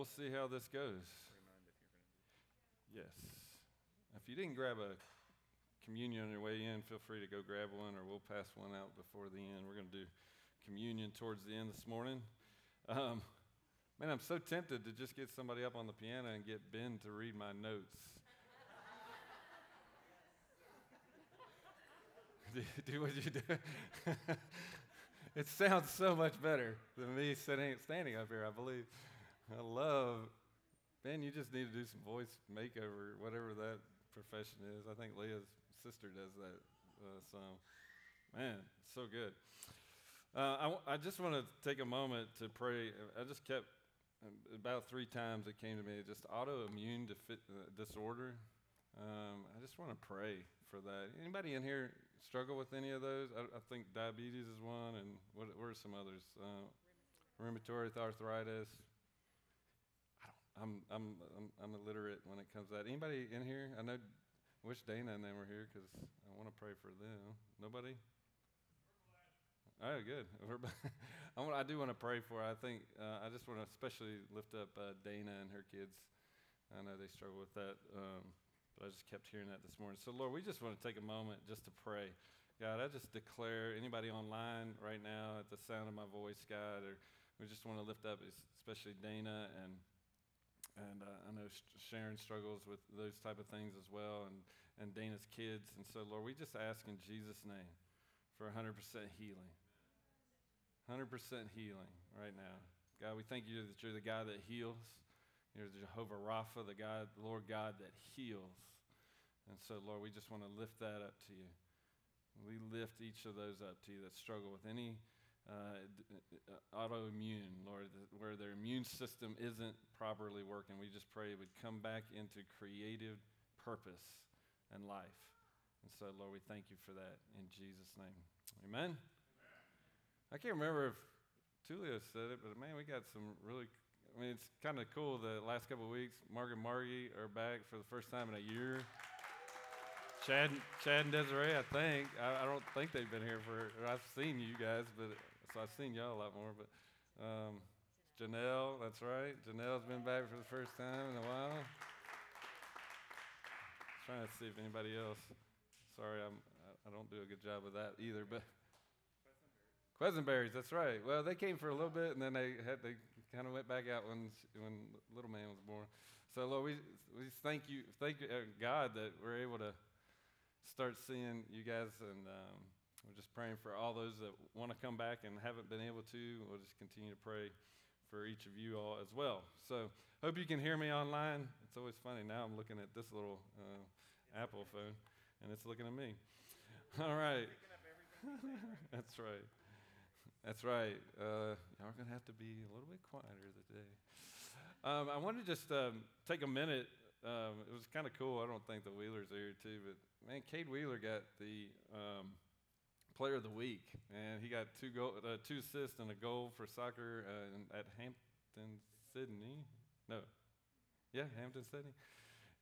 we'll see how this goes. Yes. If you didn't grab a communion on your way in, feel free to go grab one, or we'll pass one out before the end. We're going to do communion towards the end this morning. Um, man, I'm so tempted to just get somebody up on the piano and get Ben to read my notes. do, do what you do. it sounds so much better than me sitting, standing up here, I believe. I love, Ben, you just need to do some voice makeover, whatever that profession is. I think Leah's sister does that. Uh, so, man, so good. Uh, I, just want to take a moment to pray. I just kept, about three times it came to me, just autoimmune defi- uh, disorder. Um, I just want to pray for that. Anybody in here struggle with any of those? I, I think diabetes is one, and what, what are some others? Uh, rheumatoid arthritis. I'm, I'm, I'm, I'm illiterate when it comes to that. Anybody in here? I know, I wish Dana and them were here because I want to pray for them. Nobody? Oh, good. I want, I do want to pray for. I think uh, I just want to especially lift up uh, Dana and her kids. I know they struggle with that, um, but I just kept hearing that this morning. So, Lord, we just want to take a moment just to pray. God, I just declare anybody online right now at the sound of my voice, God, or we just want to lift up, especially Dana and and uh, I know Sharon struggles with those type of things as well, and and Dana's kids. And so, Lord, we just ask in Jesus' name for 100% healing. 100% healing right now. God, we thank you that you're the God that heals. You're the Jehovah Rapha, the God, the Lord God that heals. And so, Lord, we just want to lift that up to you. We lift each of those up to you that struggle with any uh, uh autoimmune, Lord, where their immune system isn't properly working. We just pray it would come back into creative purpose and life. And so, Lord, we thank you for that in Jesus' name. Amen. I can't remember if Tulio said it, but man, we got some really. I mean, it's kind of cool. The last couple of weeks, Mark and Margie are back for the first time in a year. Chad, Chad and Desiree, I think. I, I, don't think they've been here for. I've seen you guys, but so I've seen y'all a lot more. But um, Janelle, that's right. Janelle's been back for the first time in a while. Trying to see if anybody else. Sorry, I'm. I don't do a good job of that either, but. Quisenberries, that's right. Well, they came for a little bit, and then they had they kind of went back out when when little man was born. So Lord, we we thank you, thank uh, God that we're able to start seeing you guys, and um, we're just praying for all those that want to come back and haven't been able to. We'll just continue to pray for each of you all as well. So hope you can hear me online. It's always funny. Now I'm looking at this little uh, Apple phone, and it's looking at me. All right. That's right. That's right. Uh, y'all are going to have to be a little bit quieter today. Um, I want to just um, take a minute. Um, it was kind of cool. I don't think the Wheelers are here too, but man, Cade Wheeler got the um, Player of the Week, and he got two goal, uh, two assists and a goal for soccer uh, at Hampden Sydney. No, yeah, Hampden Sydney.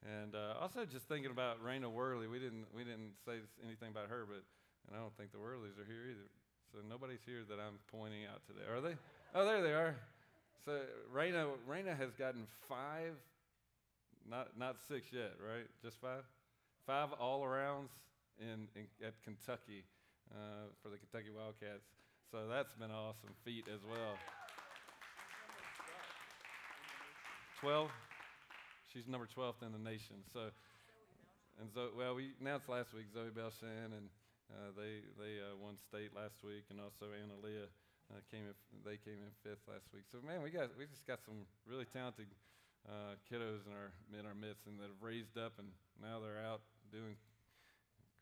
And uh, also just thinking about Raina Worley. We didn't we didn't say anything about her, but and I don't think the Worleys are here either. So nobody's here that I'm pointing out today, are they? Oh, there they are. So Raina, Raina has gotten five, not not six yet, right? Just five, five all arounds in, in at Kentucky uh, for the Kentucky Wildcats. So that's been an awesome feat as well. Twelve. She's number 12th in the nation. So, and so well, we announced last week Zoe Belshan and uh, they they uh, won state last week, and also Anna Leah uh, came in, they came in fifth last week. So man, we got we just got some really talented uh, kiddos in our in our midst, and that have raised up, and now they're out doing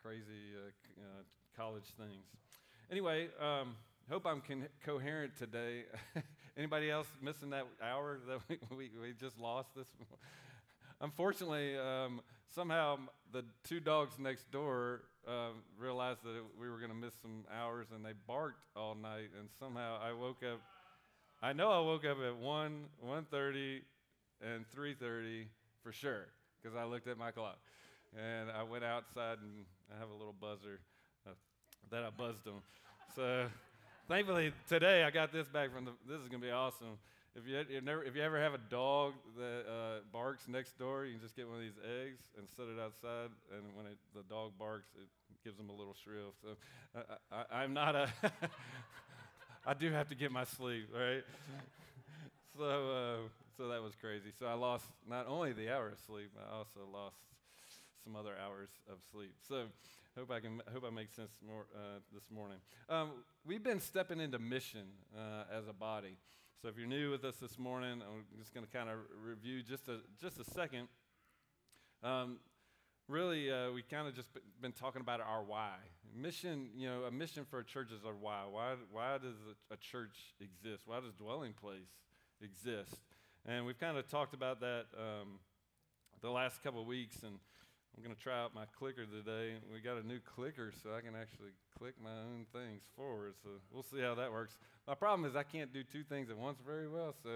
crazy uh, uh, college things. Anyway. Um, hope I'm con- coherent today. Anybody else missing that hour that we, we, we just lost this? Unfortunately, um, somehow the two dogs next door uh, realized that we were going to miss some hours, and they barked all night. And somehow I woke up. I know I woke up at 1, 1.30 and 3.30 for sure, because I looked at my clock. And I went outside, and I have a little buzzer that I buzzed them. So thankfully, today I got this back from the, this is to be awesome if you, you never, if you ever have a dog that uh, barks next door, you can just get one of these eggs and set it outside, and when it, the dog barks, it gives them a little shrill. So I, am not a. I do have to get my sleep, right? so uh, so that was crazy. So I lost not only the hour of sleep, I also lost some other hours of sleep. So hope I can hope I make sense more uh, this morning. Um, we've been stepping into mission uh, as a body. So if you're new with us this morning, I'm just going to kind of review just a just a second. Um, really, uh, we kind of just been talking about our why. Mission, you know, a mission for a church is our why. Why, why does a, church exist? Why does dwelling place exist? And we've kind of talked about that um, the last couple of weeks, and I'm going to try out my clicker today. We got a new clicker, so I can actually click my own things forward. So we'll see how that works. My problem is I can't do two things at once very well, so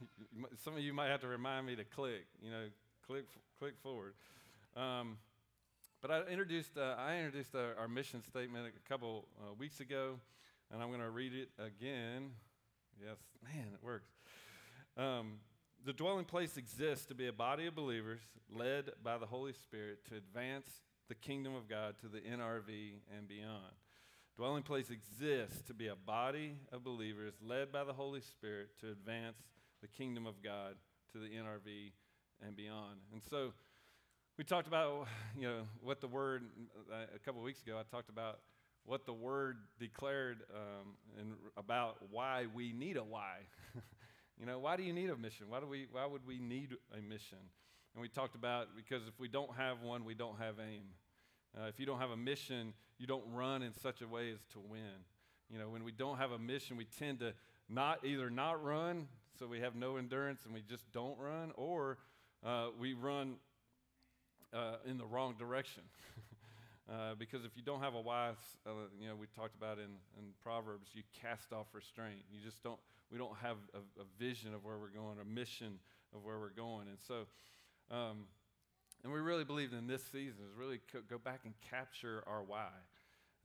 some of you might have to remind me to click. You know, click click forward. Um, but I introduced uh, I introduced uh, our mission statement a couple uh, weeks ago, and I'm going to read it again. Yes, man, it works. Um, the dwelling place exists to be a body of believers led by the Holy Spirit to advance the kingdom of God to the NRV and beyond. Dwelling place exists to be a body of believers led by the Holy Spirit to advance the kingdom of God to the NRV and beyond. And so we talked about, you know, what the word, uh, a couple weeks ago, I talked about what the word declared um, and about why we need a why. You know, why do you need a mission? Why, do we, why would we need a mission? And we talked about because if we don't have one, we don't have aim. Uh, if you don't have a mission, you don't run in such a way as to win. You know, when we don't have a mission, we tend to not either not run, so we have no endurance and we just don't run, or uh, we run uh, in the wrong direction. uh, because if you don't have a wife, uh, you know, we talked about in, in Proverbs, you cast off restraint. You just don't, we don't have a, a, vision of where we're going, a mission of where we're going. And so, um, and we really believe in this season is really co- go back and capture our why.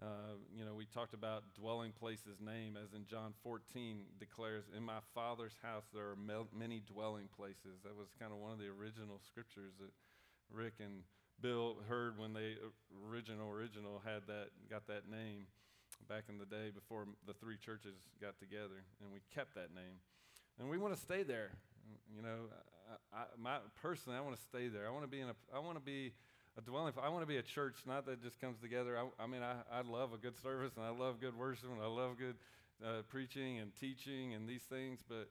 Uh, you know, we talked about dwelling places name, as in John 14 declares, In my Father's house there are many dwelling places. That was kind of one of the original scriptures that Rick and Bill heard when they original original had that got that name back in the day before the three churches got together, and we kept that name. And we want to stay there. You know, I, I, my, personally, I want to stay there. I want to be in a. I want to be a dwelling. I want to be a church, not that just comes together. I, I mean, I, I love a good service, and I love good worship, and I love good uh, preaching and teaching and these things. But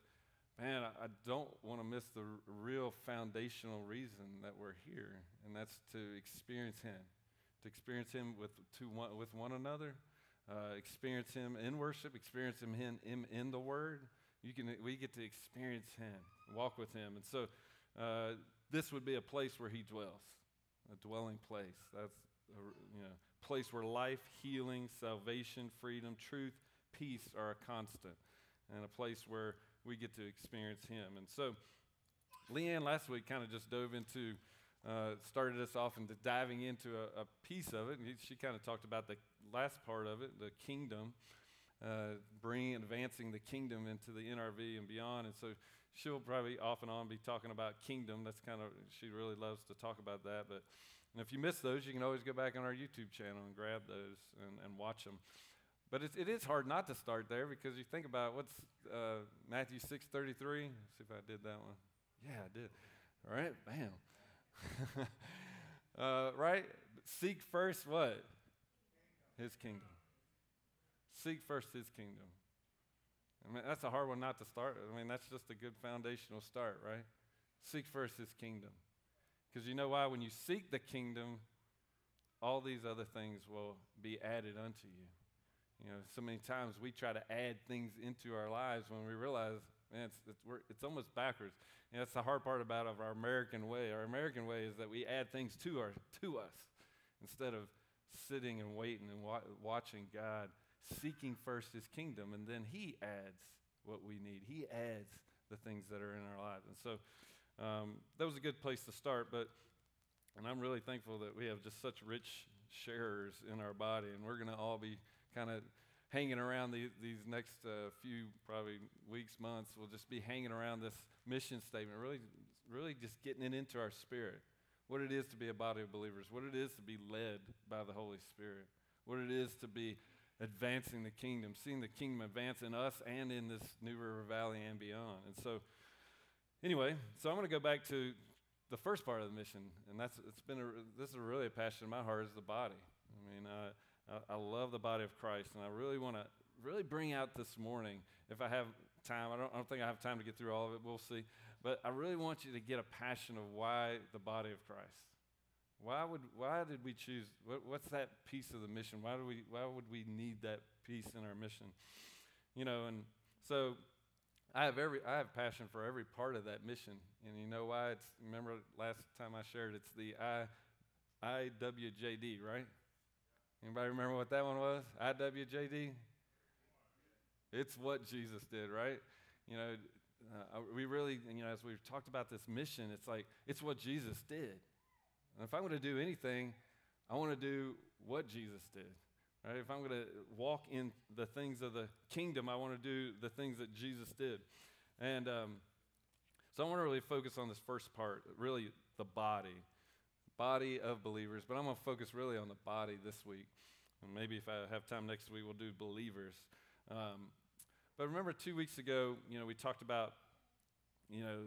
man, I, don't want to miss the real foundational reason that we're here, and that's to experience Him, to experience Him with to one, with one another, uh, experience Him in worship, experience Him in, in, in, the Word. You can, we get to experience Him, walk with Him. And so uh, this would be a place where He dwells, a dwelling place. That's a you know, place where life, healing, salvation, freedom, truth, peace are a constant, and a place where we get to experience Him. And so Leanne last week kind of just dove into uh, started us off into diving into a, a piece of it. And she kind of talked about the last part of it, the kingdom, uh, bringing, advancing the kingdom into the NRV and beyond. And so she'll probably off and on be talking about kingdom. That's kind of, she really loves to talk about that. But and if you miss those, you can always go back on our YouTube channel and grab those and, and watch them. But it's, it is hard not to start there because you think about what's uh, Matthew 6 33. see if I did that one. Yeah, I did. All right, bam. uh, right? Seek first what? His kingdom. Seek first his kingdom. I mean, that's a hard one not to start. I mean, that's just a good foundational start, right? Seek first his kingdom. Because you know why? When you seek the kingdom, all these other things will be added unto you. You know, so many times we try to add things into our lives when we realize, man, it's, it's, it's almost backwards. And that's the hard part about our American way. Our American way is that we add things to, our, to us instead of sitting and waiting and wa- watching God, seeking first his kingdom, and then he adds what we need. He adds the things that are in our lives. And so um, that was a good place to start. But, and I'm really thankful that we have just such rich sharers in our body, and we're going to all be kind of hanging around the, these next uh, few probably weeks, months, we'll just be hanging around this mission statement, really, really just getting it into our spirit. What it is to be a body of believers, what it is to be led by the Holy Spirit, what it is to be advancing the kingdom, seeing the kingdom advance in us and in this New River Valley and beyond. And so, anyway, so I'm going to go back to the first part of the mission, and that's it's been a, this is really a passion in my heart is the body. I mean, uh, I, I love the body of Christ, and I really want to really bring out this morning, if I have time. I don't, I don't think I have time to get through all of it. We'll see. But I really want you to get a passion of why the body of Christ. Why would why did we choose? What, what's that piece of the mission? Why do we why would we need that piece in our mission? You know, and so I have every I have passion for every part of that mission, and you know why? It's remember last time I shared. It's the I IWJD, right? Anybody remember what that one was? IWJD. It's what Jesus did, right? You know, uh, we really, you know, as we've talked about this mission, it's like it's what Jesus did. And if I'm going to do anything, I want to do what Jesus did. Right? If I'm going to walk in the things of the kingdom, I want to do the things that Jesus did. And um, so I want to really focus on this first part, really the body, body of believers. But I'm going to focus really on the body this week. And maybe if I have time next week, we'll do believers. Um, but remember, two weeks ago, you know, we talked about, you know,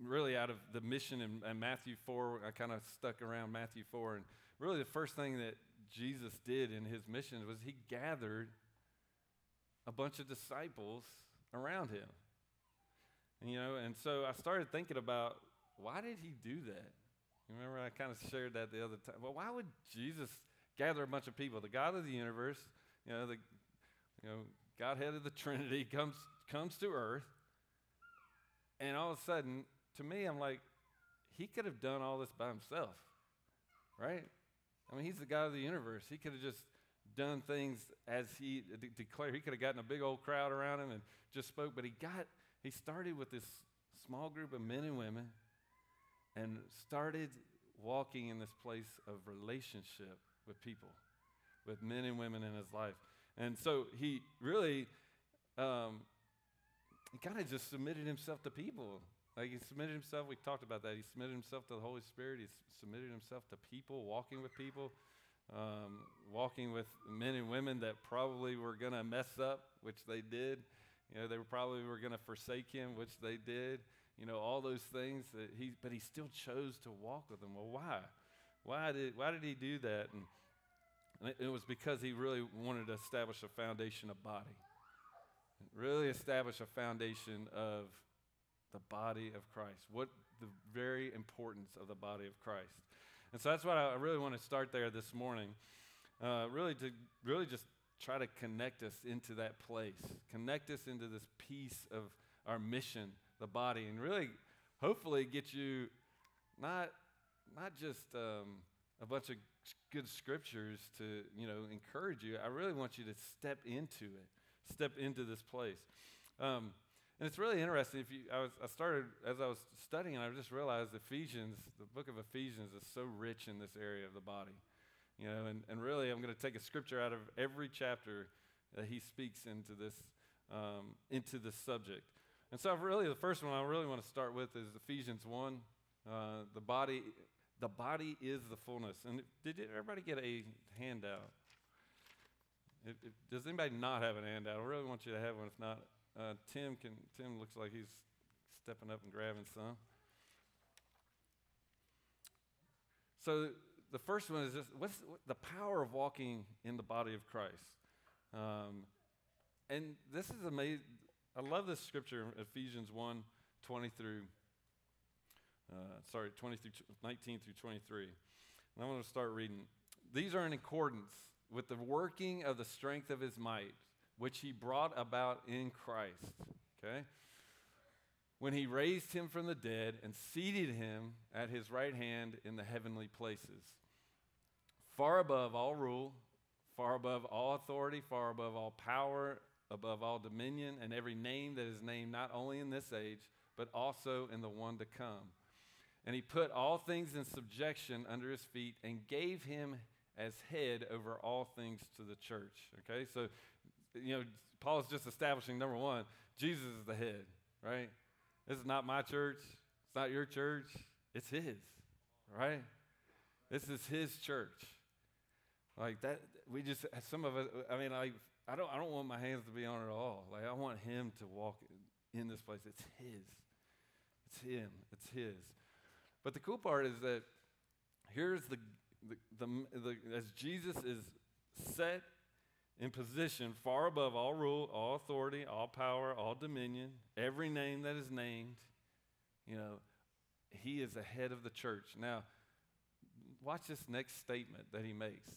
really out of the mission in, in Matthew 4. I kind of stuck around Matthew 4. And really, the first thing that Jesus did in his mission was he gathered a bunch of disciples around him. You know, and so I started thinking about why did he do that? You remember I kind of shared that the other time. Well, why would Jesus gather a bunch of people? The God of the universe, you know, the you know, Godhead of the Trinity comes comes to earth, and all of a sudden, to me, I'm like, he could have done all this by himself, right? I mean, he's the God of the universe. He could have just done things as he de- declared. He could have gotten a big old crowd around him and just spoke, but he got he started with this small group of men and women and started walking in this place of relationship with people, with men and women in his life. And so he really, um, he kind of just submitted himself to people. Like he submitted himself, we talked about that. He submitted himself to the Holy Spirit. He submitted himself to people, walking with people, um, walking with men and women that probably were going to mess up, which they did. You know, they probably were going to forsake him, which they did. You know, all those things that he, but he still chose to walk with them. Well, why? Why did, why did he do that? And, and it was because he really wanted to establish a foundation of body, really establish a foundation of the body of Christ, what the very importance of the body of Christ. And so that's what I really want to start there this morning. Uh, really to really just try to connect us into that place, connect us into this piece of our mission, the body, and really, hopefully, get you not not just um, a bunch of good scriptures to you know encourage you. I really want you to step into it, step into this place. Um, and it's really interesting. If you, I, was, I started as I was studying, I just realized Ephesians, the book of Ephesians, is so rich in this area of the body. You know, and, and really, I'm going to take a scripture out of every chapter that he speaks into this um, into this subject. And so, really, the first one I really want to start with is Ephesians one. Uh, the body, the body is the fullness. And did everybody get a handout? If, if, does anybody not have an handout? I really want you to have one. If not, uh, Tim can. Tim looks like he's stepping up and grabbing some. So the first one is just what's the power of walking in the body of Christ. Um, and this is amazing. I love this scripture, Ephesians 1 20 through, uh, sorry, 20 through 19 through 23. And I'm going to start reading. These are in accordance with the working of the strength of his might which he brought about in Christ. Okay? When he raised him from the dead and seated him at his right hand in the heavenly places, far above all rule, far above all authority, far above all power, above all dominion, and every name that is named not only in this age, but also in the one to come. And he put all things in subjection under his feet and gave him as head over all things to the church. Okay, so you know, Paul's just establishing number one, Jesus is the head, right? This is not my church. It's not your church. It's his, right? This is his church. Like that, we just some of us. I mean, like I don't, I don't want my hands to be on it all. Like I want him to walk in, in this place. It's his. It's him. It's his. But the cool part is that here's the, the, the, the as Jesus is set in position far above all rule, all authority, all power, all dominion, every name that is named, you know, he is the head of the church. Now, watch this next statement that he makes.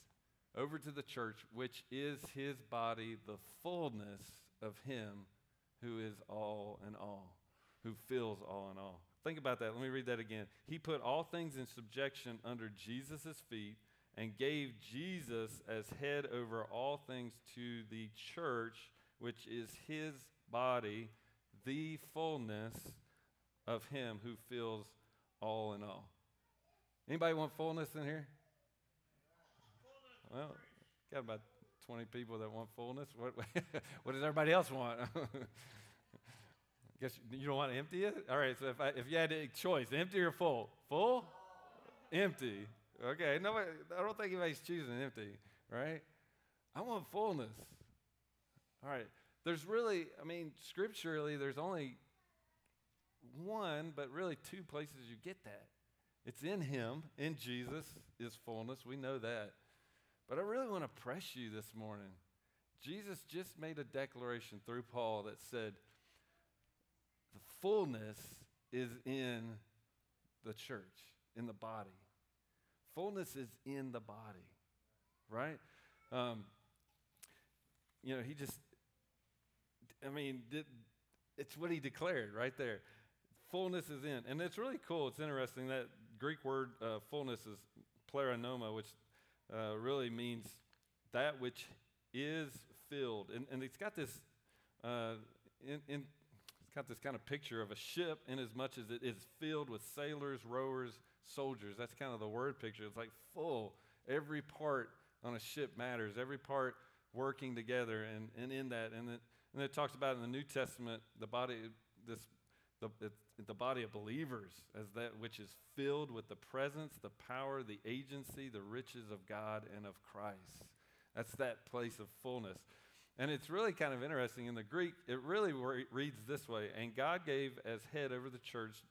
Over to the church, which is his body, the fullness of him who is all in all, who fills all in all. Think about that. Let me read that again. He put all things in subjection under Jesus' feet and gave Jesus as head over all things to the church, which is his body, the fullness of him who fills all in all. Anybody want fullness in here? Well, got about 20 people that want fullness. What, what does everybody else want? Guess you don't want to empty it? All right, so if, I, if you had a choice, empty or full? Full? Empty. Okay, nobody, I don't think anybody's choosing empty, right? I want fullness. All right, there's really, I mean, scripturally, there's only one, but really two places you get that. It's in Him, in Jesus is fullness. We know that. But I really want to press you this morning. Jesus just made a declaration through Paul that said, the fullness is in the church, in the body. Fullness is in the body, right? Um, you know, he just, I mean, did, it's what he declared right there. Fullness is in. And it's really cool. It's interesting that Greek word uh, fullness is pleroma, which uh, really means that which is filled. And, and it's got this, uh, in, in, it's got this kind of picture of a ship in as much as it is filled with sailors, rowers, soldiers. That's kind of the word picture. It's like full. Every part on a ship matters. Every part working together. And, and in that, and it, and it talks about in the New Testament, the body, this the, the body of believers as that which is filled with the presence, the power, the agency, the riches of God and of Christ. That's that place of fullness. And it's really kind of interesting. In the Greek, it really re- reads this way And God gave as head over the church,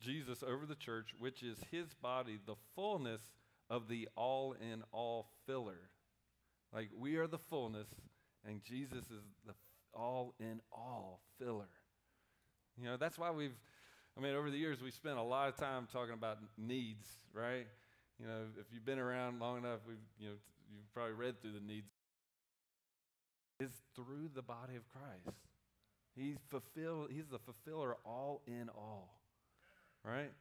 Jesus over the church, which is his body, the fullness of the all in all filler. Like we are the fullness, and Jesus is the all in all filler. You know, that's why we've, I mean, over the years, we spent a lot of time talking about needs, right? You know, if you've been around long enough, we've, you know, you've probably read through the needs. Is through the body of Christ. He's fulfill, he's the fulfiller all in all, right?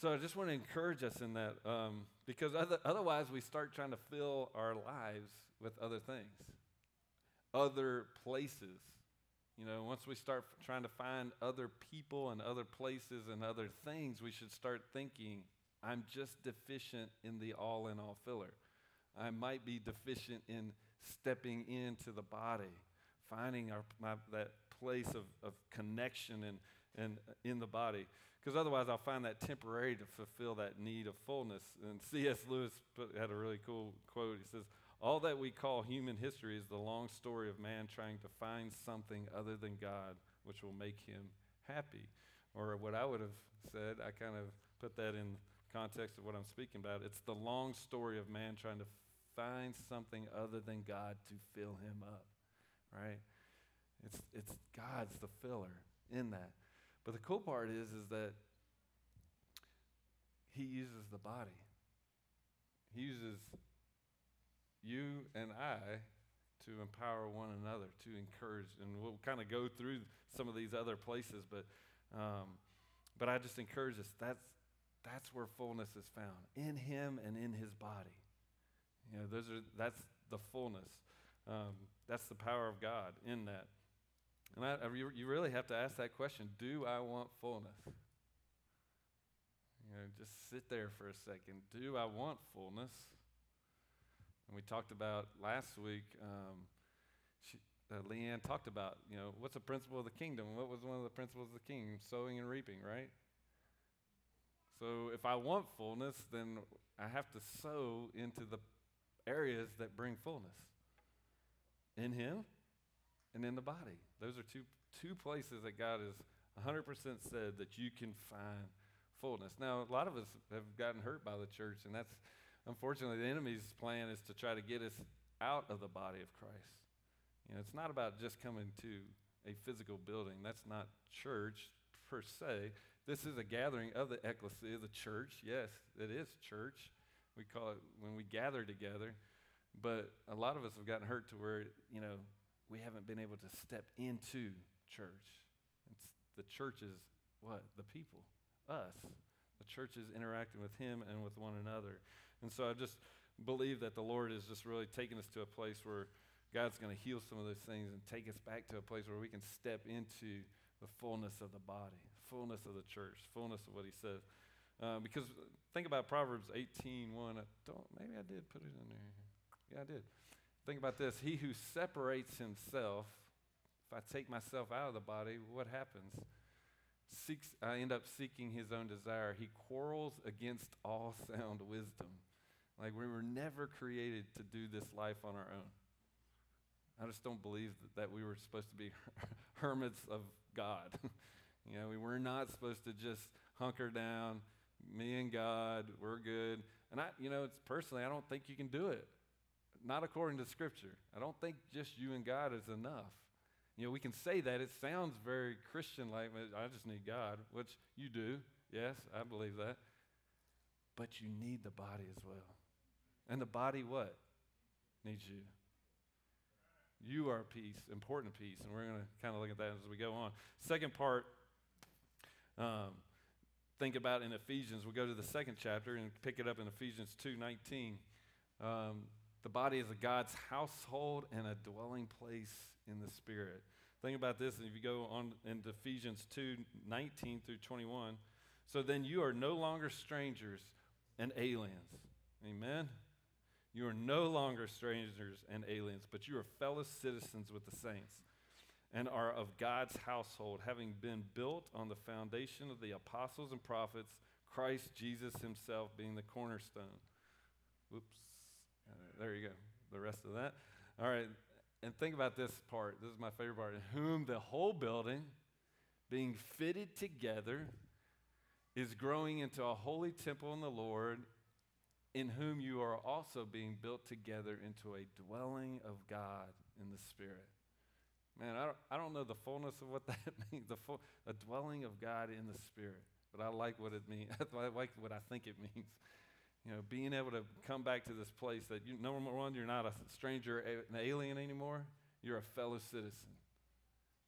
So I just want to encourage us in that um, because other, otherwise we start trying to fill our lives with other things, other places, you know, once we start trying to find other people and other places and other things, we should start thinking, I'm just deficient in the all in all filler. I might be deficient in stepping into the body, finding our, my, that place of, of connection and, and uh, in the body. Because otherwise, I'll find that temporary to fulfill that need of fullness. And C.S. Lewis put, had a really cool quote. He says, all that we call human history is the long story of man trying to find something other than God which will make him happy. Or what I would have said, I kind of put that in context of what I'm speaking about. It's the long story of man trying to find something other than God to fill him up, right? It's, it's God's the filler in that. But the cool part is, is that he uses the body. He uses you and I to empower one another, to encourage. And we'll kind of go through some of these other places, but, um, but I just encourage us that's, that's where fullness is found in Him and in His body. You know, those are, that's the fullness. Um, that's the power of God in that. And I, I, you really have to ask that question Do I want fullness? You know, just sit there for a second. Do I want fullness? And we talked about last week, um, she, uh, Leanne talked about, you know, what's a principle of the kingdom? What was one of the principles of the kingdom? Sowing and reaping, right? So if I want fullness, then I have to sow into the areas that bring fullness in Him and in the body. Those are two, two places that God has 100% said that you can find fullness. Now, a lot of us have gotten hurt by the church, and that's unfortunately the enemy's plan is to try to get us out of the body of Christ. You know, it's not about just coming to a physical building. That's not church per se. This is a gathering of the ecclesia, the church. Yes, it is church. We call it when we gather together. But a lot of us have gotten hurt to where, you know, we haven't been able to step into church. It's, the church is what? The people, us. The church is interacting with Him and with one another. And so I just believe that the Lord is just really taking us to a place where God's going to heal some of those things and take us back to a place where we can step into the fullness of the body, fullness of the church, fullness of what He says. Uh, because think about Proverbs 18 1. I don't, maybe I did put it in there. Yeah, I did. Think about this. He who separates himself, if I take myself out of the body, what happens? Seeks, I end up seeking his own desire. He quarrels against all sound wisdom. Like we were never created to do this life on our own. I just don't believe that, that we were supposed to be hermits of God. you know, we were not supposed to just hunker down, me and God, we're good. And I, you know, it's personally, I don't think you can do it. Not according to Scripture. I don't think just you and God is enough. You know, we can say that. It sounds very Christian like, I just need God, which you do. Yes, I believe that. But you need the body as well. And the body, what? Needs you. You are a piece, important piece, and we're going to kind of look at that as we go on. Second part, um, think about in Ephesians. We'll go to the second chapter and pick it up in Ephesians 2 19. Um, the body is a God's household and a dwelling place in the Spirit. Think about this, and if you go on into Ephesians 2 19 through 21. So then you are no longer strangers and aliens. Amen. You are no longer strangers and aliens, but you are fellow citizens with the saints and are of God's household, having been built on the foundation of the apostles and prophets, Christ Jesus himself being the cornerstone. Whoops. There you go. The rest of that. All right. And think about this part. This is my favorite part. In whom the whole building, being fitted together, is growing into a holy temple in the Lord in whom you are also being built together into a dwelling of God in the Spirit. Man, I don't, I don't know the fullness of what that means, the full, a dwelling of God in the Spirit, but I like what it means. I like what I think it means. You know, being able to come back to this place that, you, number one, you're not a stranger, an alien anymore. You're a fellow citizen.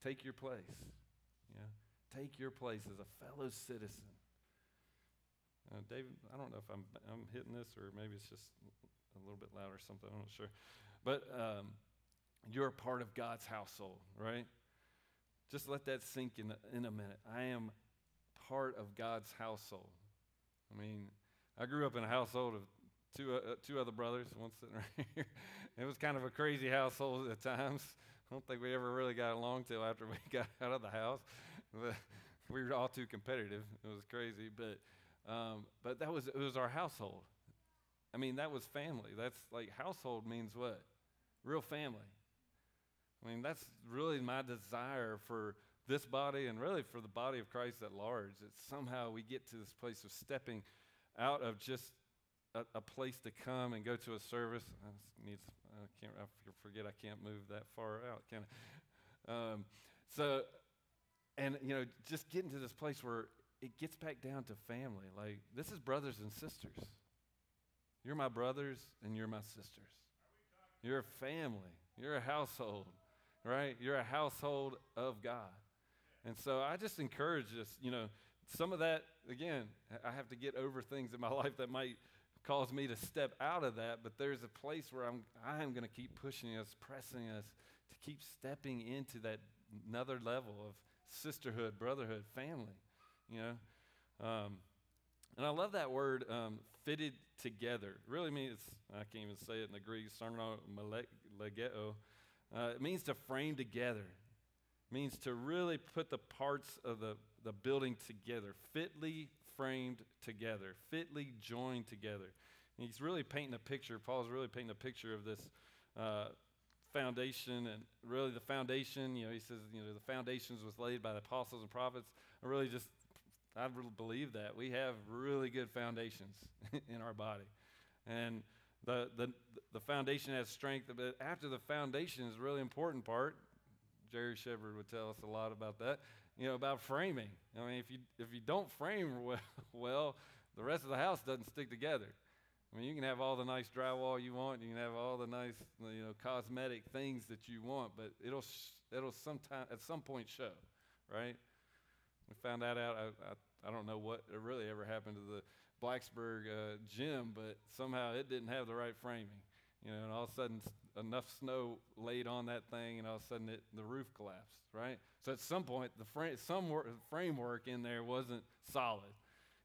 Take your place. You know, take your place as a fellow citizen. Uh, David, I don't know if I'm, I'm hitting this or maybe it's just a little bit loud or something. I'm not sure. But um, you're a part of God's household, right? Just let that sink in, in a minute. I am part of God's household. I mean, I grew up in a household of two, uh, two other brothers, one sitting right here. it was kind of a crazy household at times. I don't think we ever really got along till after we got out of the house. But we were all too competitive. It was crazy. But um, but that was, it was our household. I mean, that was family. That's like household means what? Real family. I mean, that's really my desire for this body and really for the body of Christ at large. It's somehow we get to this place of stepping out of just a, a place to come and go to a service. I, needs, I can't I forget I can't move that far out, can I? Um, so, and you know, just getting to this place where it gets back down to family. Like, this is brothers and sisters. You're my brothers and you're my sisters. You're a family. You're a household, right? You're a household of God. And so I just encourage us, you know, some of that, again, I have to get over things in my life that might cause me to step out of that, but there's a place where I'm I am going to keep pushing us, pressing us to keep stepping into that another level of sisterhood, brotherhood, family you know. Um, and I love that word, um, fitted together. Really means, I can't even say it in the Greek, legeo. Uh, it means to frame together. It means to really put the parts of the, the building together, fitly framed together, fitly joined together. And he's really painting a picture. Paul's really painting a picture of this uh, foundation, and really the foundation. You know, he says, you know, the foundations was laid by the apostles and prophets. I really just, I really believe that we have really good foundations in our body, and the the the foundation has strength. But after the foundation is a really important part. Jerry Shepard would tell us a lot about that. You know, about framing. I mean, if you if you don't frame well, well the rest of the house doesn't stick together. I mean, you can have all the nice drywall you want, you can have all the nice, you know, cosmetic things that you want, but it'll it'll sometime at some point show, right? We found that out. I, I, I don't know what really ever happened to the Blacksburg uh, gym, but somehow it didn't have the right framing, you know, and all of a sudden enough snow laid on that thing, and all of a sudden it, the roof collapsed, right? So at some point the frame, some wor- framework in there wasn't solid,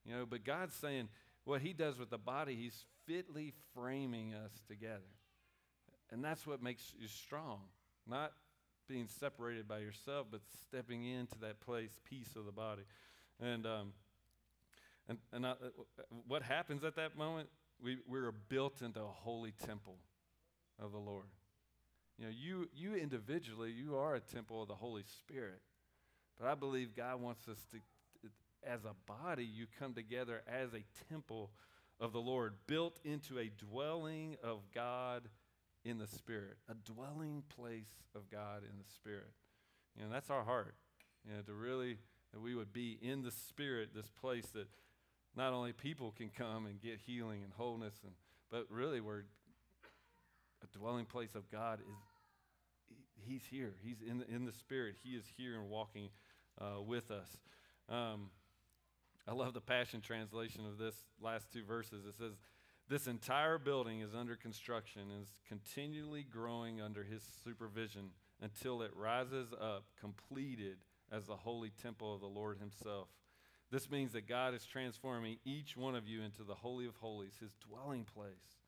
you know. But God's saying what He does with the body, He's fitly framing us together. And that's what makes you strong. Not being separated by yourself, but stepping into that place, piece of the body. And, um, and, and I, what happens at that moment? We, we're built into a holy temple of the Lord. You know, you, you individually, you are a temple of the Holy Spirit. But I believe God wants us to, as a body, you come together as a temple of the Lord, built into a dwelling of God in the Spirit, a dwelling place of God in the Spirit. You know, that's our heart. You know, to really that we would be in the Spirit, this place that not only people can come and get healing and wholeness, and but really where a dwelling place of God is. He's here. He's in the, in the Spirit. He is here and walking uh, with us. Um, I love the Passion Translation of this last two verses. It says, This entire building is under construction and is continually growing under his supervision until it rises up completed as the holy temple of the Lord himself. This means that God is transforming each one of you into the Holy of Holies, his dwelling place,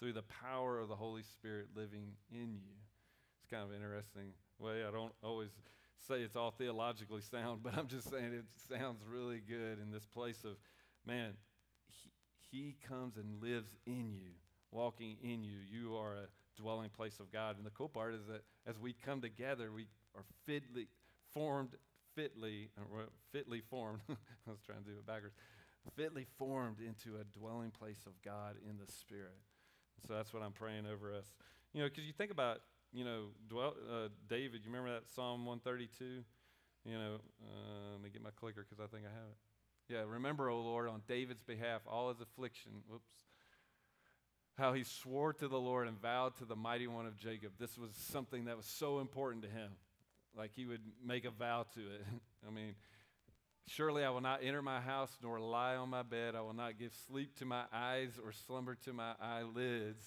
through the power of the Holy Spirit living in you. It's kind of interesting way. I don't always say it's all theologically sound, but I'm just saying it sounds really good in this place of, man, he, he comes and lives in you, walking in you. You are a dwelling place of God. And the cool part is that as we come together, we are fitly formed, fitly, uh, fitly formed. I was trying to do it backwards. Fitly formed into a dwelling place of God in the Spirit. So that's what I'm praying over us. You know, because you think about you know, dwell, uh, David, you remember that Psalm 132? You know, uh, let me get my clicker because I think I have it. Yeah, remember, O Lord, on David's behalf, all his affliction, whoops, how he swore to the Lord and vowed to the mighty one of Jacob. This was something that was so important to him. Like he would make a vow to it. I mean, surely I will not enter my house nor lie on my bed. I will not give sleep to my eyes or slumber to my eyelids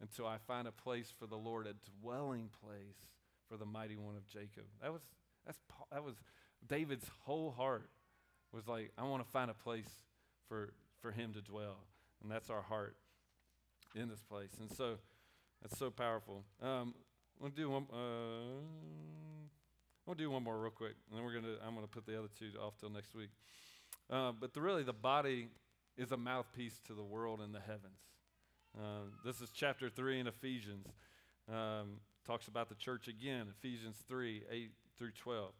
until I find a place for the Lord, a dwelling place for the mighty one of Jacob. That was, that's, that was David's whole heart was like, I want to find a place for, for him to dwell. And that's our heart in this place. And so that's so powerful. Um, I'm do one. Uh, Gonna do one more real quick, and then we're gonna. I'm gonna put the other two off till next week. Uh, but the, really, the body is a mouthpiece to the world and the heavens. Um, this is chapter 3 in Ephesians. Um, talks about the church again, Ephesians 3 8 through 12.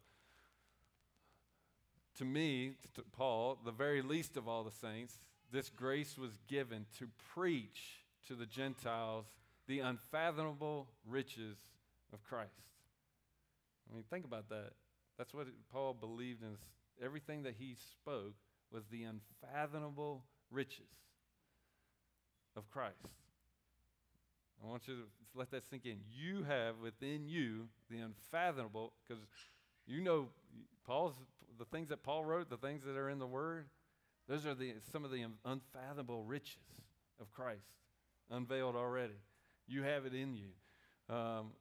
To me, to Paul, the very least of all the saints, this grace was given to preach to the Gentiles the unfathomable riches of Christ. I mean, think about that. That's what Paul believed in. Everything that he spoke was the unfathomable riches of Christ. I want you to let that sink in. You have within you the unfathomable, because you know Paul's the things that Paul wrote, the things that are in the Word. Those are the some of the unfathomable riches of Christ unveiled already. You have it in you. Um,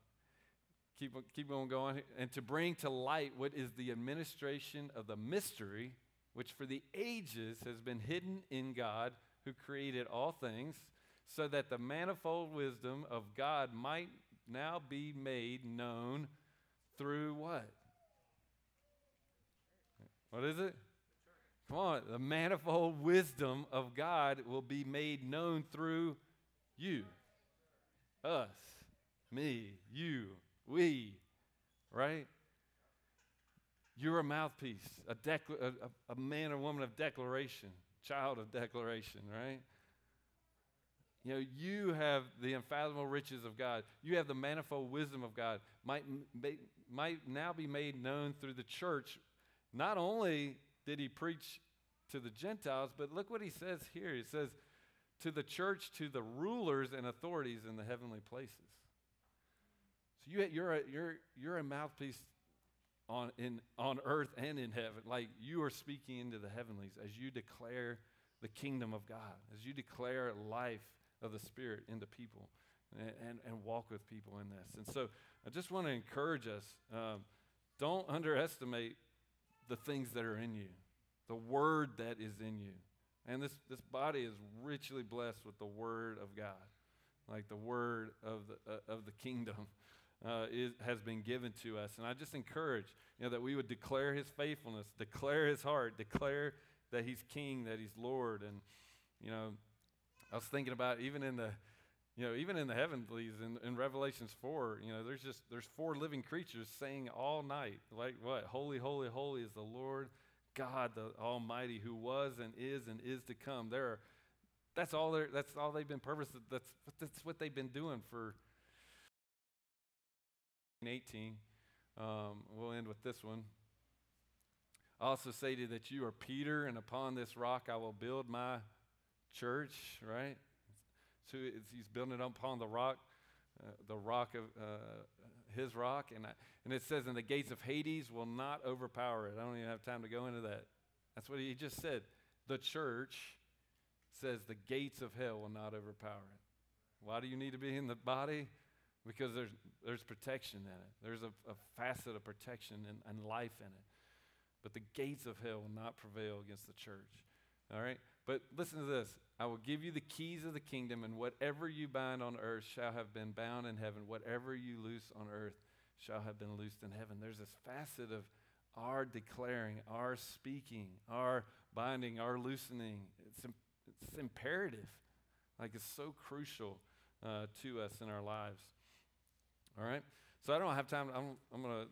keep keep on going, and to bring to light what is the administration of the mystery, which for the ages has been hidden in God who created all things, so that the manifold wisdom of God might now be made known through what? What is it? Come on, the manifold wisdom of God will be made known through you, us, me, you, we, right? You're a mouthpiece, a, a, a man or woman of declaration, child of declaration, right? You know, you have the unfathomable riches of God. You have the manifold wisdom of God. Might, might now be made known through the church. Not only did he preach to the Gentiles, but look what he says here. He says, to the church, to the rulers and authorities in the heavenly places. You, you're, a, you're, you're a mouthpiece on, in, on earth and in heaven. Like you are speaking into the heavenlies as you declare the kingdom of God, as you declare life of the Spirit into people and, and, and walk with people in this. And so I just want to encourage us um, don't underestimate the things that are in you, the word that is in you. And this, this body is richly blessed with the word of God, like the word of the, uh, of the kingdom. Uh, is, has been given to us. And I just encourage, you know, that we would declare his faithfulness, declare his heart, declare that he's king, that he's Lord. And, you know, I was thinking about even in the, you know, even in the heavenlies in, in Revelations 4, you know, there's just, there's four living creatures saying all night, like what? Holy, holy, holy is the Lord God, the Almighty, who was and is and is to come. There that's all that's all they've been purpose. That's, that's what they've been doing for 18. Um, we'll end with this one. I also say to you that you are Peter, and upon this rock I will build my church, right? So he's building it upon the rock, uh, the rock of uh, his rock. And, I, and it says, and the gates of Hades will not overpower it. I don't even have time to go into that. That's what he just said. The church says the gates of hell will not overpower it. Why do you need to be in the body? Because there's, there's protection in it. There's a, a facet of protection and, and life in it. But the gates of hell will not prevail against the church. All right? But listen to this I will give you the keys of the kingdom, and whatever you bind on earth shall have been bound in heaven. Whatever you loose on earth shall have been loosed in heaven. There's this facet of our declaring, our speaking, our binding, our loosening. It's, it's imperative. Like it's so crucial uh, to us in our lives. All right? So I don't have time. I'm, I'm going to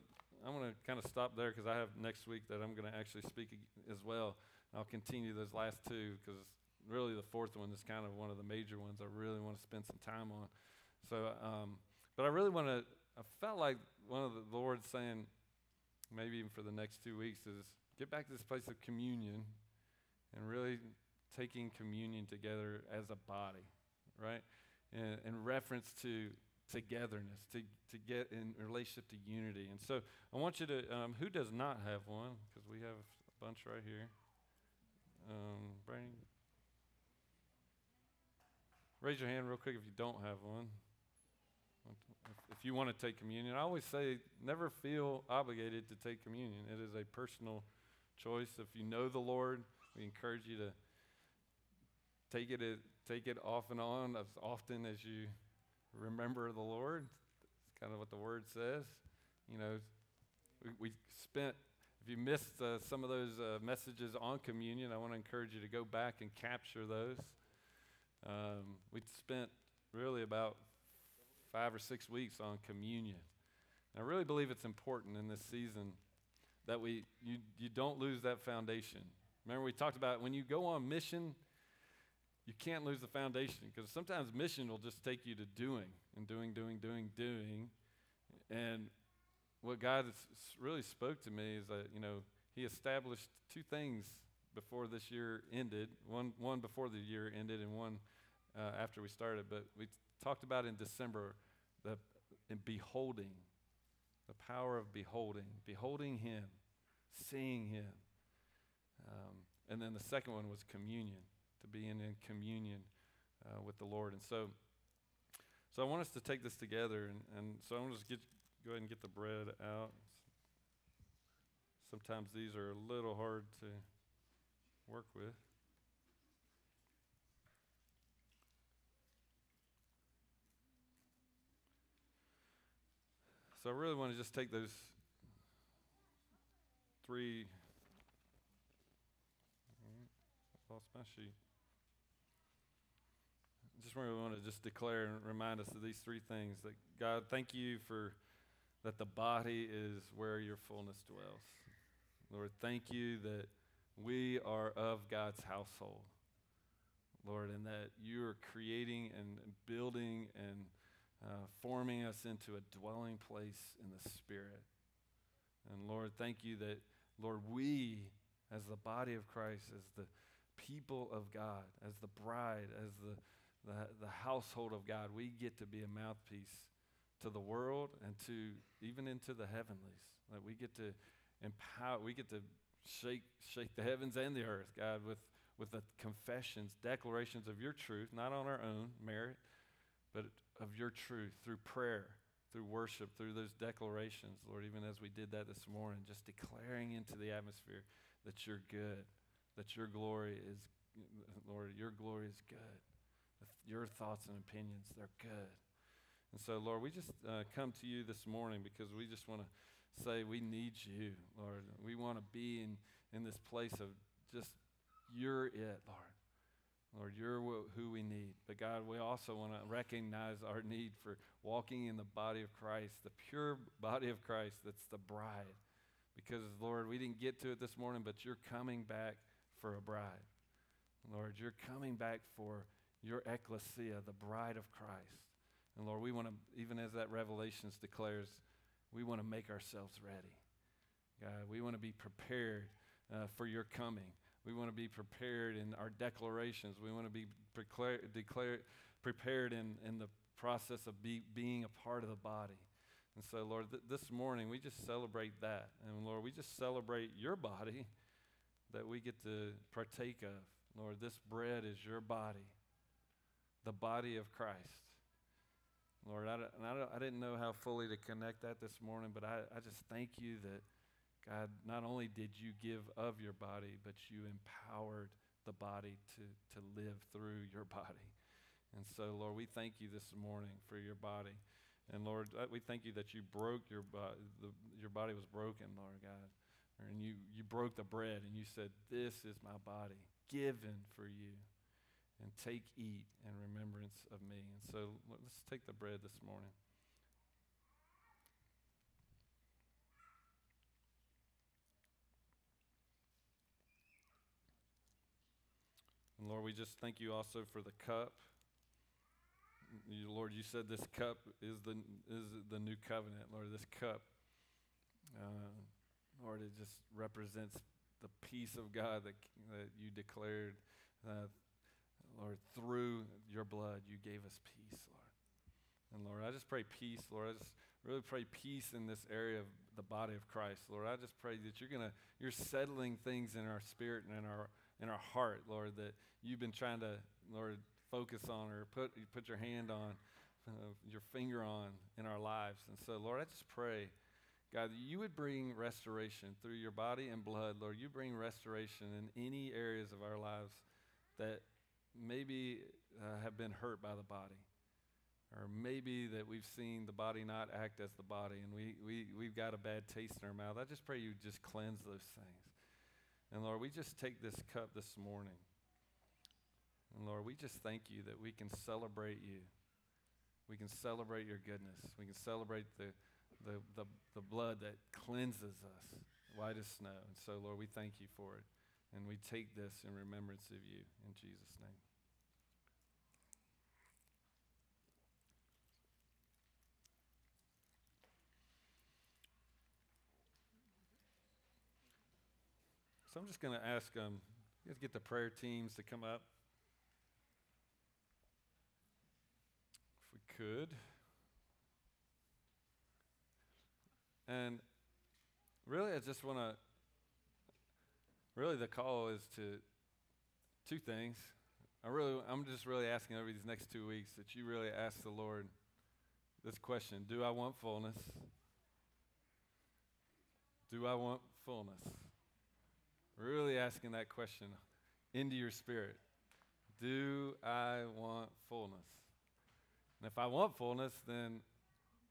I'm going to kind of stop there because I have next week that I'm going to actually speak as well. I'll continue those last two because really the fourth one is kind of one of the major ones I really want to spend some time on. So, um, but I really want to, I felt like one of the Lord saying, maybe even for the next two weeks, is get back to this place of communion and really taking communion together as a body, right? And in reference to togetherness, to, to get in relationship to unity. And so I want you to, um, who does not have one? Because we have a bunch right here. Um, raise your hand real quick if you don't have one. If you want to take communion, I always say never feel obligated to take communion. It is a personal choice. If you know the Lord, we encourage you to take it, take it off and on as often as you remember the Lord. That's kind of what the word says. You know, we, we spent if you missed uh, some of those uh, messages on communion, I want to encourage you to go back and capture those. Um, we spent really about five or six weeks on communion. And I really believe it's important in this season that we you, you don't lose that foundation. Remember, we talked about when you go on mission, you can't lose the foundation because sometimes mission will just take you to doing and doing, doing, doing, doing. And what God really spoke to me is that, you know, He established two things before this year ended one, one before the year ended, and one uh, after we started. But we talked about in December the in beholding, the power of beholding, beholding Him, seeing Him. Um, and then the second one was communion, to be in, communion uh, with the Lord. And so, so I want us to take this together. And, and so I want to just get, go ahead and get the bread out. Sometimes these are a little hard to work with. So I really want to just take those three. Lost my sheet. Just really want to just declare and remind us of these three things. That God, thank you for that the body is where your fullness dwells. Lord, thank you that we are of God's household. Lord, and that you are creating and building and uh, forming us into a dwelling place in the Spirit. And Lord, thank you that, Lord, we, as the body of Christ, as the people of God, as the bride, as the, the, the household of God, we get to be a mouthpiece to the world and to even into the heavenlies. That we get to empower, we get to shake, shake the heavens and the earth, God, with, with the confessions, declarations of your truth, not on our own merit, but of your truth through prayer, through worship, through those declarations, Lord, even as we did that this morning, just declaring into the atmosphere that you're good, that your glory is, Lord, your glory is good. Your thoughts and opinions, they're good. And so, Lord, we just uh, come to you this morning because we just want to say we need you, Lord. We want to be in, in this place of just, you're it, Lord. Lord, you're who we need. But God, we also want to recognize our need for walking in the body of Christ, the pure body of Christ that's the bride. Because, Lord, we didn't get to it this morning, but you're coming back for a bride. Lord, you're coming back for your ecclesia, the bride of Christ. And Lord, we want to, even as that Revelations declares, we want to make ourselves ready. God, we want to be prepared uh, for your coming. We want to be prepared in our declarations. We want to be declare, declare, prepared in, in the process of be, being a part of the body. And so, Lord, th- this morning we just celebrate that. And Lord, we just celebrate your body that we get to partake of. Lord, this bread is your body, the body of Christ. Lord, I, I, I, didn't know how fully to connect that this morning, but I, I just thank you that, God, not only did you give of your body, but you empowered the body to, to live through your body. And so, Lord, we thank you this morning for your body. And Lord, uh, we thank you that you broke your body, the, your body was broken, Lord God. And you, you broke the bread and you said, This is my body given for you and take, eat in remembrance of me. And so let's take the bread this morning. And Lord, we just thank you also for the cup. Lord, you said this cup is the is the new covenant. Lord, this cup, uh, Lord, it just represents the peace of God that that you declared uh, Lord, through your blood, you gave us peace, Lord. And Lord, I just pray peace, Lord. I just really pray peace in this area of the body of Christ, Lord. I just pray that you're gonna you're settling things in our spirit and in our in our heart, Lord, that you've been trying to, Lord, focus on or put put your hand on, uh, your finger on in our lives. And so, Lord, I just pray. God, that you would bring restoration through your body and blood, Lord. You bring restoration in any areas of our lives that maybe uh, have been hurt by the body. Or maybe that we've seen the body not act as the body and we, we, we've got a bad taste in our mouth. I just pray you just cleanse those things. And Lord, we just take this cup this morning. And Lord, we just thank you that we can celebrate you. We can celebrate your goodness. We can celebrate the, the, the, the blood that cleanses us white as snow. And so, Lord, we thank you for it. And we take this in remembrance of you. In Jesus' name. So I'm just going to ask um, you guys get the prayer teams to come up. If we could. And really, I just want to, really, the call is to two things. I really, I'm just really asking over these next two weeks that you really ask the Lord this question Do I want fullness? Do I want fullness? Really asking that question into your spirit. Do I want fullness? And if I want fullness, then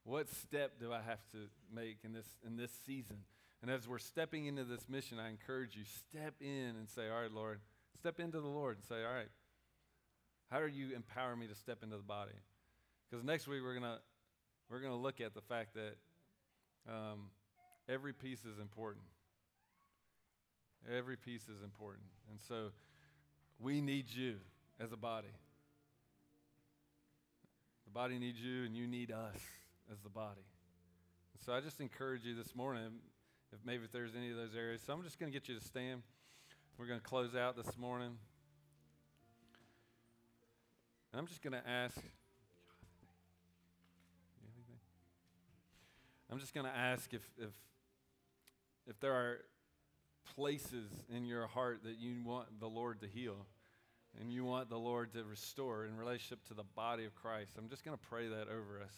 What step do I have to make in this, in this season? And as we're stepping into this mission, I encourage you, step in and say, All right, Lord, step into the Lord and say, All right, how do you empower me to step into the body? Because next week we're gonna we're gonna look at the fact that um, every piece is important. Every piece is important, and so we need you as a body. The body needs you, and you need us as the body. So I just encourage you this morning, if maybe if there's any of those areas. So I'm just going to get you to stand. We're going to close out this morning. And I'm just going to ask. I'm just going to ask if, if, if there are places in your heart that you want the Lord to heal and you want the Lord to restore in relationship to the body of Christ. I'm just going to pray that over us.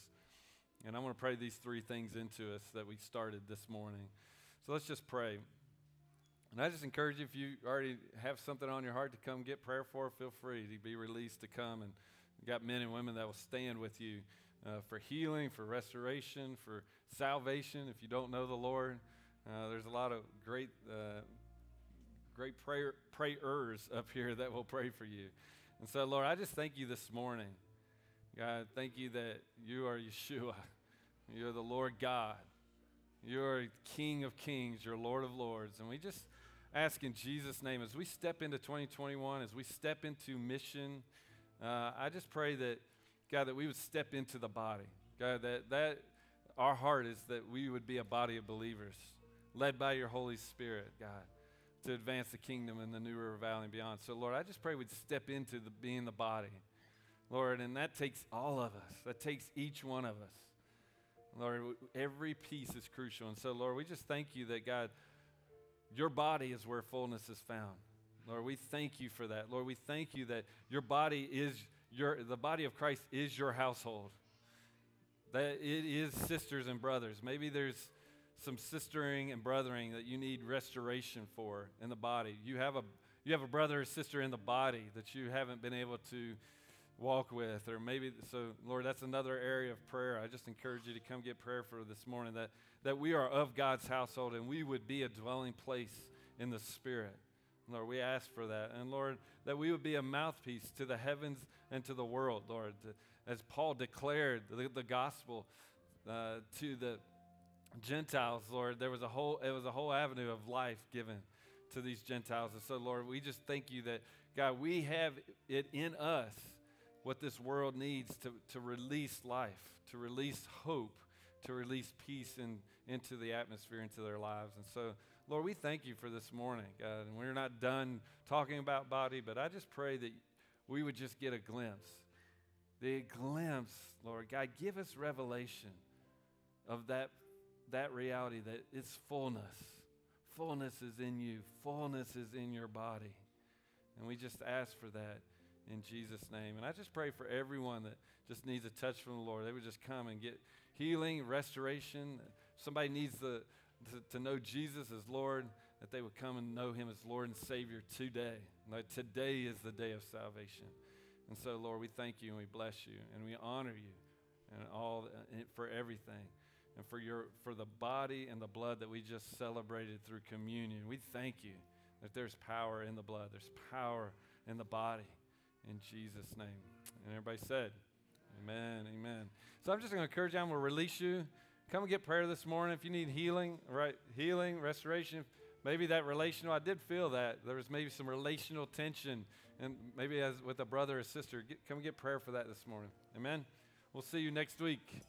And I want to pray these three things into us that we started this morning. So let's just pray. And I just encourage you, if you already have something on your heart to come get prayer for, feel free to be released to come. And got men and women that will stand with you uh, for healing, for restoration, for salvation. If you don't know the Lord, uh, there's a lot of great, uh, great prayer, prayers up here that will pray for you. And so, Lord, I just thank you this morning. God, thank you that you are Yeshua. You're the Lord God. You're King of kings. You're Lord of lords. And we just ask in Jesus' name as we step into 2021, as we step into mission, uh, I just pray that, God, that we would step into the body. God, that, that our heart is that we would be a body of believers led by your Holy Spirit, God, to advance the kingdom in the New River Valley and beyond. So, Lord, I just pray we'd step into the, being the body. Lord, and that takes all of us. That takes each one of us. Lord, every piece is crucial. And so, Lord, we just thank you that, God, your body is where fullness is found. Lord, we thank you for that. Lord, we thank you that your body is your, the body of Christ is your household. That it is sisters and brothers. Maybe there's some sistering and brothering that you need restoration for in the body. You have a, you have a brother or sister in the body that you haven't been able to walk with or maybe so lord that's another area of prayer. I just encourage you to come get prayer for this morning that that we are of god's household and we would be a dwelling place in the spirit. Lord we ask for that. And lord that we would be a mouthpiece to the heavens and to the world lord. As paul declared the, the gospel uh, to the gentiles lord there was a whole it was a whole avenue of life given to these gentiles and so lord we just thank you that god we have it in us what this world needs to, to release life, to release hope, to release peace in, into the atmosphere, into their lives. And so, Lord, we thank you for this morning, God. And we're not done talking about body, but I just pray that we would just get a glimpse. The glimpse, Lord, God, give us revelation of that, that reality that it's fullness. Fullness is in you, fullness is in your body. And we just ask for that in Jesus' name. And I just pray for everyone that just needs a touch from the Lord. They would just come and get healing, restoration. Somebody needs the, to, to know Jesus as Lord, that they would come and know Him as Lord and Savior today. Like today is the day of salvation. And so, Lord, we thank you and we bless you and we honor you and all uh, for everything and for your for the body and the blood that we just celebrated through communion. We thank you that there's power in the blood. There's power in the body in Jesus' name. And everybody said, Amen, amen. So I'm just going to encourage you, I'm going to release you. Come and get prayer this morning if you need healing, right? Healing, restoration. Maybe that relational, I did feel that. There was maybe some relational tension, and maybe as with a brother or sister. Get, come get prayer for that this morning. Amen. We'll see you next week.